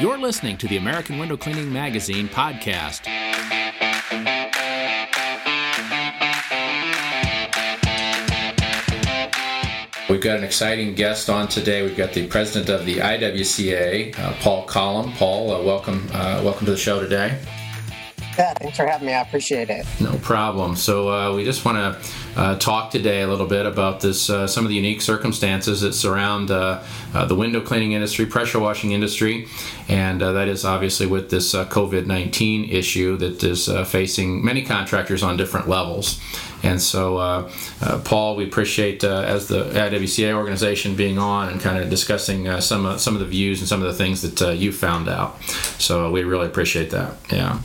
You're listening to the American Window Cleaning Magazine podcast. We've got an exciting guest on today. We've got the president of the IWCA, uh, Paul Collum. Paul, uh, welcome, uh, welcome to the show today. Thanks for having me. I appreciate it. No problem. So uh, we just want to uh, talk today a little bit about this, uh, some of the unique circumstances that surround uh, uh, the window cleaning industry, pressure washing industry, and uh, that is obviously with this COVID nineteen issue that is facing many contractors on different levels. And so, Paul, we appreciate as the IWCA organization being on and kind of discussing some some of the views and some of the things that you found out. So we really appreciate that. Yeah.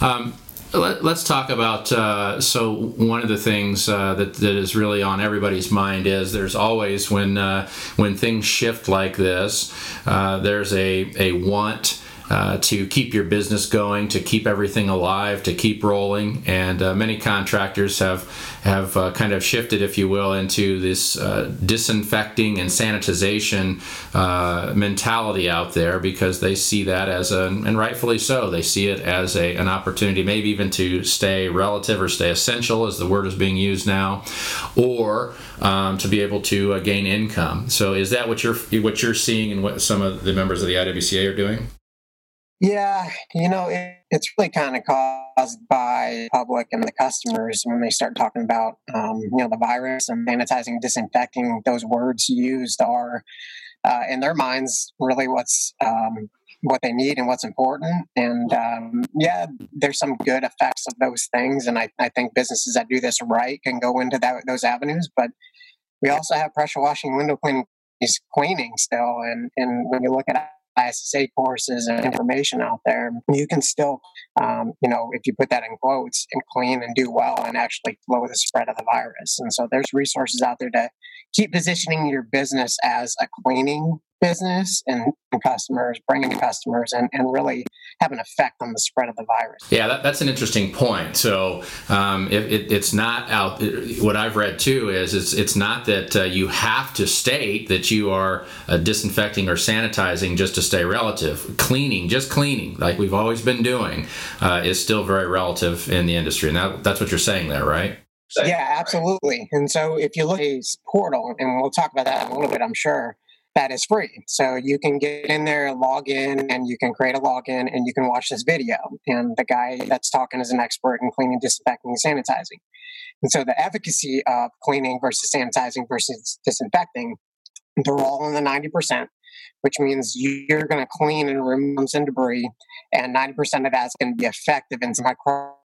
Um, let, us talk about uh, so one of the things uh, that, that is really on everybody's mind is there's always when uh, when things shift like this uh, there's a, a want uh, to keep your business going, to keep everything alive, to keep rolling. And uh, many contractors have have uh, kind of shifted, if you will, into this uh, disinfecting and sanitization uh, mentality out there because they see that as a, and rightfully so, they see it as a, an opportunity, maybe even to stay relative or stay essential, as the word is being used now, or um, to be able to gain income. So, is that what you're what you're seeing and what some of the members of the IWCA are doing? Yeah, you know, it, it's really kind of caused by public and the customers when they start talking about, um, you know, the virus and sanitizing, disinfecting. Those words used are, uh, in their minds, really what's um, what they need and what's important. And um, yeah, there's some good effects of those things, and I, I think businesses that do this right can go into that, those avenues. But we also have pressure washing, window cleaning, is cleaning still, and and when you look at ISSA courses and information out there, you can still, um, you know, if you put that in quotes, and clean and do well and actually slow the spread of the virus. And so there's resources out there to keep positioning your business as a cleaning business and, customers, bringing customers, and, and really have an effect on the spread of the virus. Yeah, that, that's an interesting point. So um, it, it, it's not out. What I've read too is it's it's not that uh, you have to state that you are uh, disinfecting or sanitizing just to stay relative. Cleaning, just cleaning, like we've always been doing, uh, is still very relative in the industry, and that, that's what you're saying there, right? Yeah, absolutely. And so if you look at this portal, and we'll talk about that in a little bit, I'm sure, that is free. So you can get in there, log in, and you can create a login and you can watch this video. And the guy that's talking is an expert in cleaning, disinfecting, and sanitizing. And so the efficacy of cleaning versus sanitizing versus disinfecting, they're all in the 90% which means you're going to clean and remove some debris, and 90% of that's going to be effective in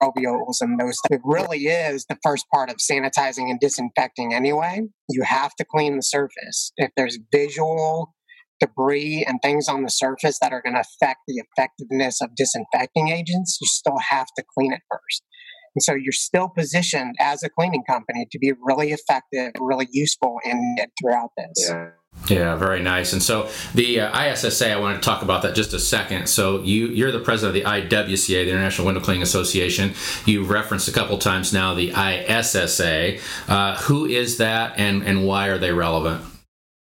microbials and those. It really is the first part of sanitizing and disinfecting anyway. You have to clean the surface. If there's visual debris and things on the surface that are going to affect the effectiveness of disinfecting agents, you still have to clean it first. And so you're still positioned as a cleaning company to be really effective, really useful in it throughout this. Yeah. Yeah, very nice. And so the uh, ISSA, I want to talk about that just a second. So you you're the president of the IWCA, the International Window Cleaning Association. You referenced a couple times now the ISSA. Uh, who is that, and and why are they relevant?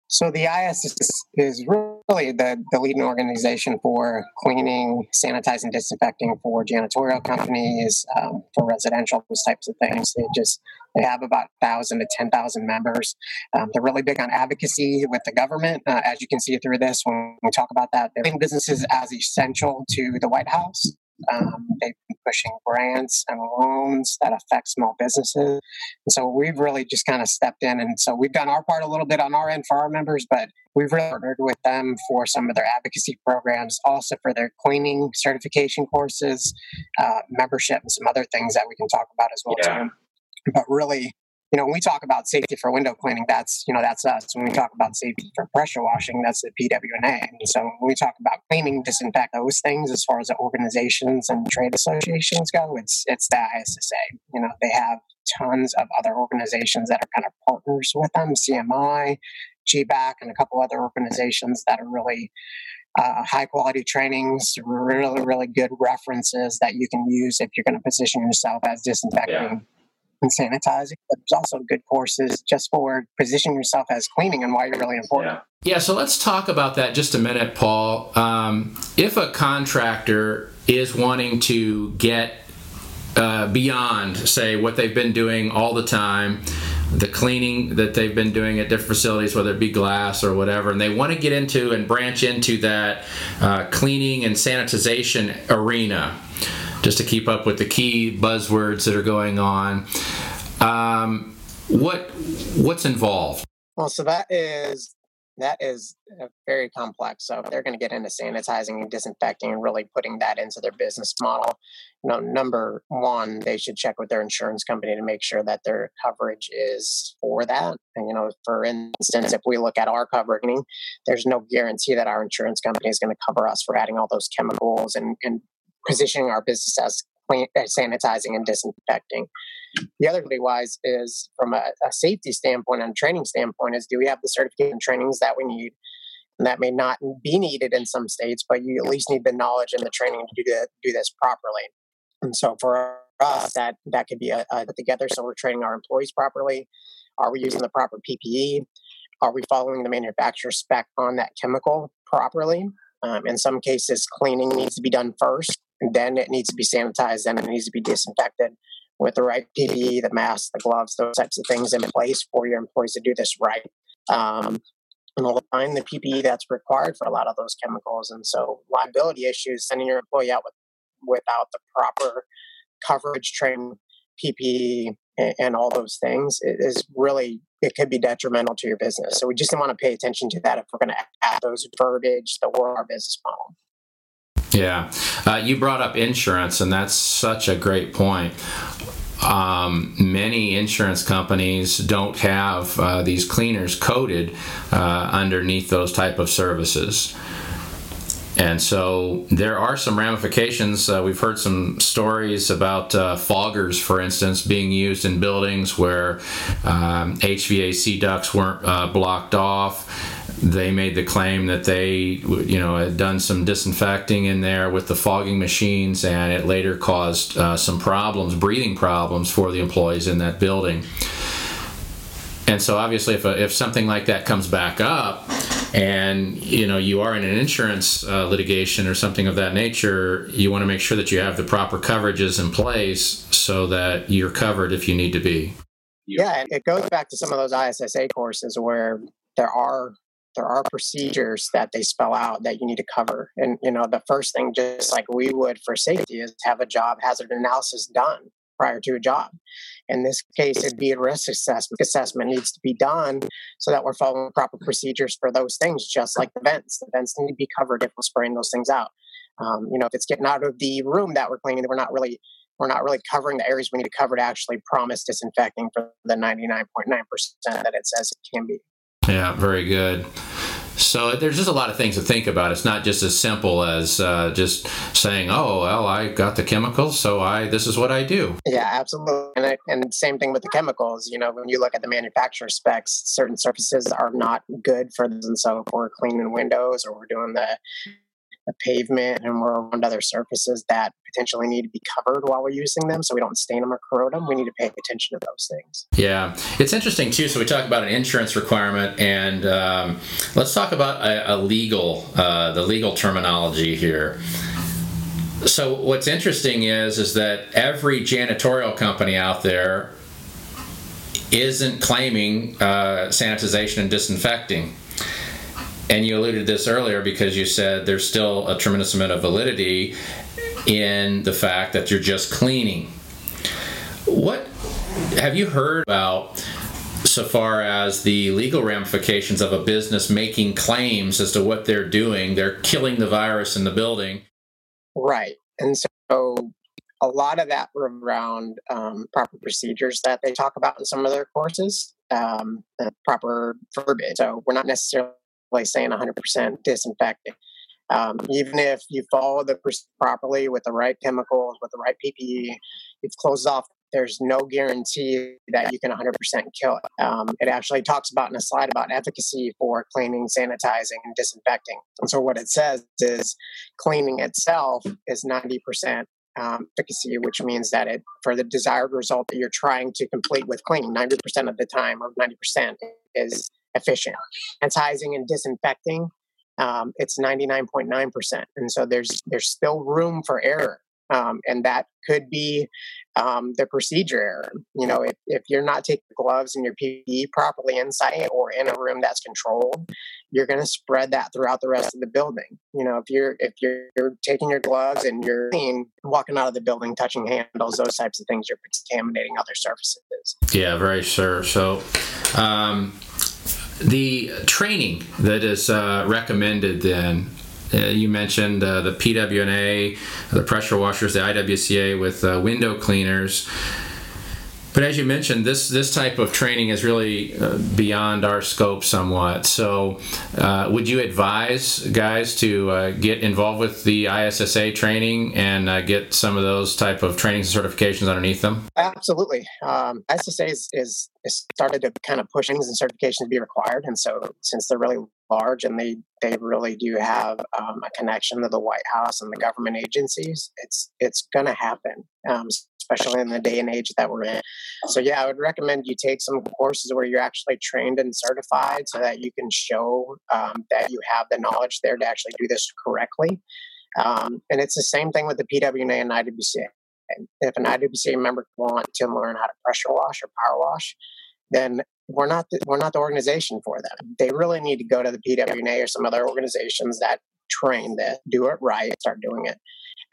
So the ISSA is really the, the leading organization for cleaning, sanitizing, disinfecting for janitorial companies, um, for residential, those types of things. They just they have about thousand to ten thousand members. Um, they're really big on advocacy with the government, uh, as you can see through this when we talk about that. They're businesses as essential to the White House. Um, they've been pushing grants and loans that affect small businesses. And so we've really just kind of stepped in. And so we've done our part a little bit on our end for our members, but we've really partnered with them for some of their advocacy programs, also for their cleaning certification courses, uh, membership, and some other things that we can talk about as well. Yeah. Too. But really, you know, when we talk about safety for window cleaning, that's, you know, that's us. When we talk about safety for pressure washing, that's the PWNA. And so when we talk about cleaning, disinfect those things, as far as the organizations and trade associations go, it's, it's the ISSA. You know, they have tons of other organizations that are kind of partners with them, CMI, GBAC, and a couple other organizations that are really uh, high quality trainings, really, really good references that you can use if you're going to position yourself as disinfecting. Yeah and sanitizing, but there's also good courses just for position yourself as cleaning and why you're really important. Yeah. Yeah, so let's talk about that just a minute, Paul. Um, if a contractor is wanting to get uh, beyond, say, what they've been doing all the time, the cleaning that they've been doing at different facilities, whether it be glass or whatever, and they want to get into and branch into that uh, cleaning and sanitization arena just to keep up with the key buzzwords that are going on. Um, what what's involved? Well, so that is that is very complex. So they're going to get into sanitizing and disinfecting and really putting that into their business model. You know, number one, they should check with their insurance company to make sure that their coverage is for that. And you know, for instance, if we look at our covering, there's no guarantee that our insurance company is going to cover us for adding all those chemicals and, and positioning our business as clean, sanitizing and disinfecting. The other wise is from a, a, safety standpoint and training standpoint is do we have the certification trainings that we need? And that may not be needed in some states, but you at least need the knowledge and the training to do, to do this properly. And so for us, that that could be a, a together. So we're training our employees properly. Are we using the proper PPE? Are we following the manufacturer spec on that chemical properly? Um, in some cases, cleaning needs to be done first then it needs to be sanitized, then it needs to be disinfected with the right PPE, the mask, the gloves, those types of things in place for your employees to do this right. Um, and find the PPE that's required for a lot of those chemicals. And so liability issues, sending your employee out with without the proper coverage, training, PPE, and, and all those things is really it could be detrimental to your business. So we just want to pay attention to that if we're going to add those verbiage to our business model. Yeah. Uh, you brought up insurance, and that's such a great point. Um, many insurance companies don't have uh, these cleaners coded uh, underneath those type of services. And so there are some ramifications. Uh, we've heard some stories about uh, foggers, for instance, being used in buildings where um, HVAC ducts weren't uh, blocked off they made the claim that they, you know, had done some disinfecting in there with the fogging machines, and it later caused uh, some problems, breathing problems for the employees in that building. And so, obviously, if, a, if something like that comes back up, and you know you are in an insurance uh, litigation or something of that nature, you want to make sure that you have the proper coverages in place so that you're covered if you need to be. Yeah, and it goes back to some of those ISSA courses where there are there are procedures that they spell out that you need to cover. And, you know, the first thing, just like we would for safety, is have a job hazard analysis done prior to a job. In this case, it'd be a risk assessment. Assessment needs to be done so that we're following proper procedures for those things, just like the vents. The vents need to be covered if we're spraying those things out. Um, you know, if it's getting out of the room that we're cleaning, we're not really we're not really covering the areas we need to cover to actually promise disinfecting for the 99.9% that it says it can be. Yeah, very good. So there's just a lot of things to think about. It's not just as simple as uh, just saying, "Oh, well, I got the chemicals, so I this is what I do." Yeah, absolutely. And, and same thing with the chemicals. You know, when you look at the manufacturer specs, certain surfaces are not good for this. And so, if we're cleaning windows or we're doing the the pavement and we're around other surfaces that potentially need to be covered while we're using them so we don't stain them or corrode them. We need to pay attention to those things. Yeah, it's interesting too. So we talk about an insurance requirement, and um, let's talk about a, a legal, uh, the legal terminology here. So what's interesting is is that every janitorial company out there isn't claiming uh, sanitization and disinfecting and you alluded to this earlier because you said there's still a tremendous amount of validity in the fact that you're just cleaning. What have you heard about so far as the legal ramifications of a business making claims as to what they're doing? They're killing the virus in the building. Right. And so a lot of that around um, proper procedures that they talk about in some of their courses, um, proper verbiage. So we're not necessarily saying 100% disinfecting. Um, even if you follow the properly with the right chemicals, with the right PPE, you've closed off. There's no guarantee that you can 100% kill it. Um, it actually talks about in a slide about efficacy for cleaning, sanitizing, and disinfecting. And so what it says is cleaning itself is 90% um, efficacy, which means that it for the desired result that you're trying to complete with cleaning, 90% of the time or 90% is efficient. Sanitizing and disinfecting, um, it's 99.9%. And so there's there's still room for error um, and that could be um, the procedure error. You know, if, if you're not taking gloves and your PPE properly inside or in a room that's controlled, you're going to spread that throughout the rest of the building. You know, if you're if you're, taking your gloves and you're walking out of the building, touching handles, those types of things, you're contaminating other surfaces. Yeah, very sure. So. Um, the training that is uh, recommended then uh, you mentioned uh, the PWNA, the pressure washers, the IWCA with uh, window cleaners. But as you mentioned, this this type of training is really uh, beyond our scope somewhat. So, uh, would you advise guys to uh, get involved with the ISSA training and uh, get some of those type of trainings and certifications underneath them? Absolutely. Um, is, is, is started to kind of push things and certifications to be required, and so since they're really large and they they really do have um, a connection to the White House and the government agencies, it's it's going to happen. Um, especially in the day and age that we're in. So, yeah, I would recommend you take some courses where you're actually trained and certified so that you can show um, that you have the knowledge there to actually do this correctly. Um, and it's the same thing with the PWNA and IWCA. If an IWCA member wants to learn how to pressure wash or power wash, then we're not the, we're not the organization for them. They really need to go to the PWNA or some other organizations that train that do it right, start doing it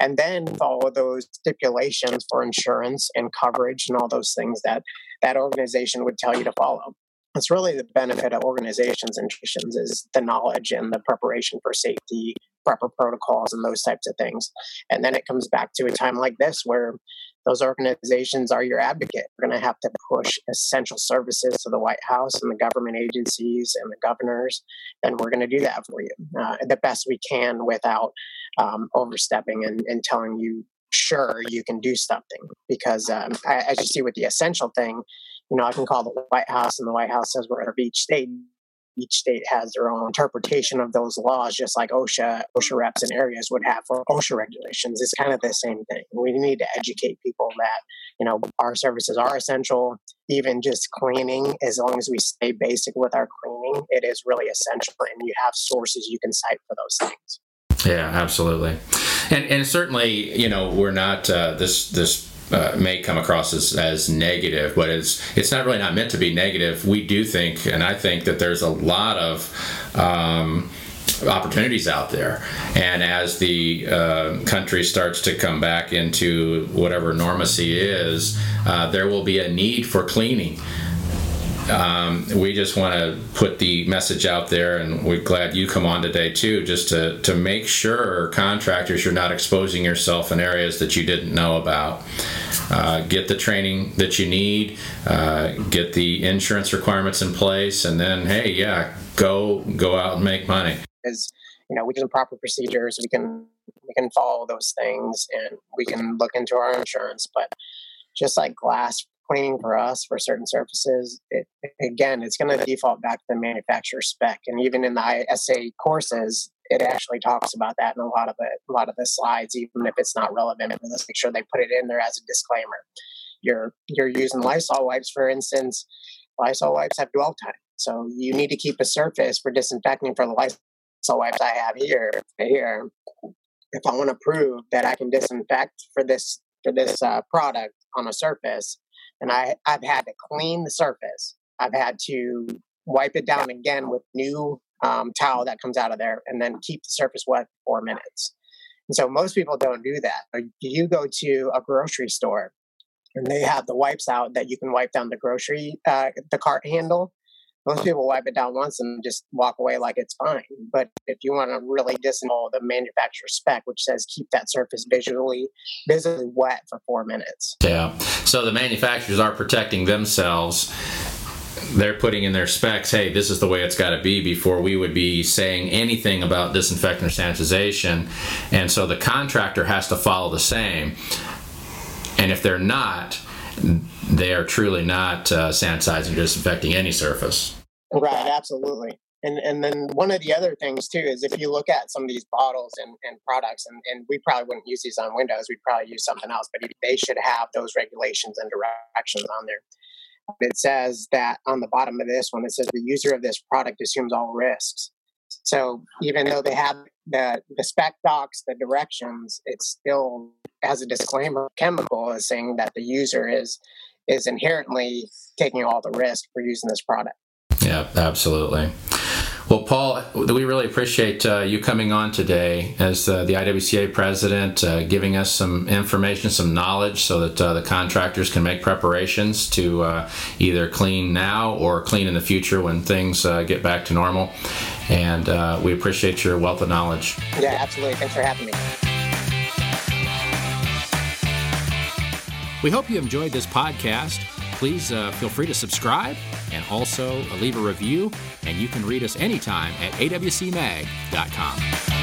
and then follow those stipulations for insurance and coverage and all those things that that organization would tell you to follow. It's really the benefit of organizations and institutions is the knowledge and the preparation for safety, proper protocols, and those types of things. And then it comes back to a time like this where those organizations are your advocate. We're going to have to push essential services to the White House and the government agencies and the governors, and we're going to do that for you uh, the best we can without um, overstepping and, and telling you sure you can do something because um, I, as you see with the essential thing you know i can call the white house and the white house says we're of each state each state has their own interpretation of those laws, just like OSHA, OSHA reps and areas would have for OSHA regulations. It's kind of the same thing. We need to educate people that, you know, our services are essential. Even just cleaning, as long as we stay basic with our cleaning, it is really essential. And you have sources you can cite for those things. Yeah, absolutely. And, and certainly, you know, we're not uh, this, this uh, may come across as, as negative, but it's it's not really not meant to be negative. We do think, and I think that there's a lot of um, opportunities out there, and as the uh, country starts to come back into whatever normacy is, uh, there will be a need for cleaning um, we just want to put the message out there, and we're glad you come on today too, just to, to make sure contractors you're not exposing yourself in areas that you didn't know about. Uh, get the training that you need, uh, get the insurance requirements in place, and then hey, yeah, go go out and make money. Is you know we can proper procedures, we can we can follow those things, and we can look into our insurance, but just like glass cleaning for us for certain surfaces, it, again, it's going to default back to the manufacturer spec. And even in the ISSA courses, it actually talks about that in a lot of the a lot of the slides, even if it's not relevant. Let's make sure they put it in there as a disclaimer. You're you're using Lysol wipes, for instance. Lysol wipes have dwell time, so you need to keep a surface for disinfecting for the Lysol wipes I have here. Here, if I want to prove that I can disinfect for this for this uh, product on a surface, and I, I've had to clean the surface. I've had to wipe it down again with new um, towel that comes out of there and then keep the surface wet for four minutes. And so most people don't do that. You go to a grocery store and they have the wipes out that you can wipe down the grocery, uh, the cart handle most people wipe it down once and just walk away like it's fine. But if you want to really disannul the manufacturer spec, which says keep that surface visually visibly wet for four minutes. Yeah. So the manufacturers are protecting themselves. They're putting in their specs, hey, this is the way it's got to be before we would be saying anything about disinfectant or sanitization. And so the contractor has to follow the same. And if they're not, they are truly not uh, sanitizing or disinfecting any surface. Right, absolutely. And and then one of the other things too is if you look at some of these bottles and, and products, and, and we probably wouldn't use these on windows, we'd probably use something else, but they should have those regulations and directions on there. It says that on the bottom of this one, it says the user of this product assumes all risks. So even though they have the, the spec docs, the directions, it still has a disclaimer chemical is saying that the user is is inherently taking all the risk for using this product. Yeah, absolutely. Well, Paul, we really appreciate uh, you coming on today as uh, the IWCA president, uh, giving us some information, some knowledge, so that uh, the contractors can make preparations to uh, either clean now or clean in the future when things uh, get back to normal. And we appreciate your wealth of knowledge. Yeah, absolutely. Thanks for having me. We hope you enjoyed this podcast. Please uh, feel free to subscribe and also leave a review. And you can read us anytime at awcmag.com.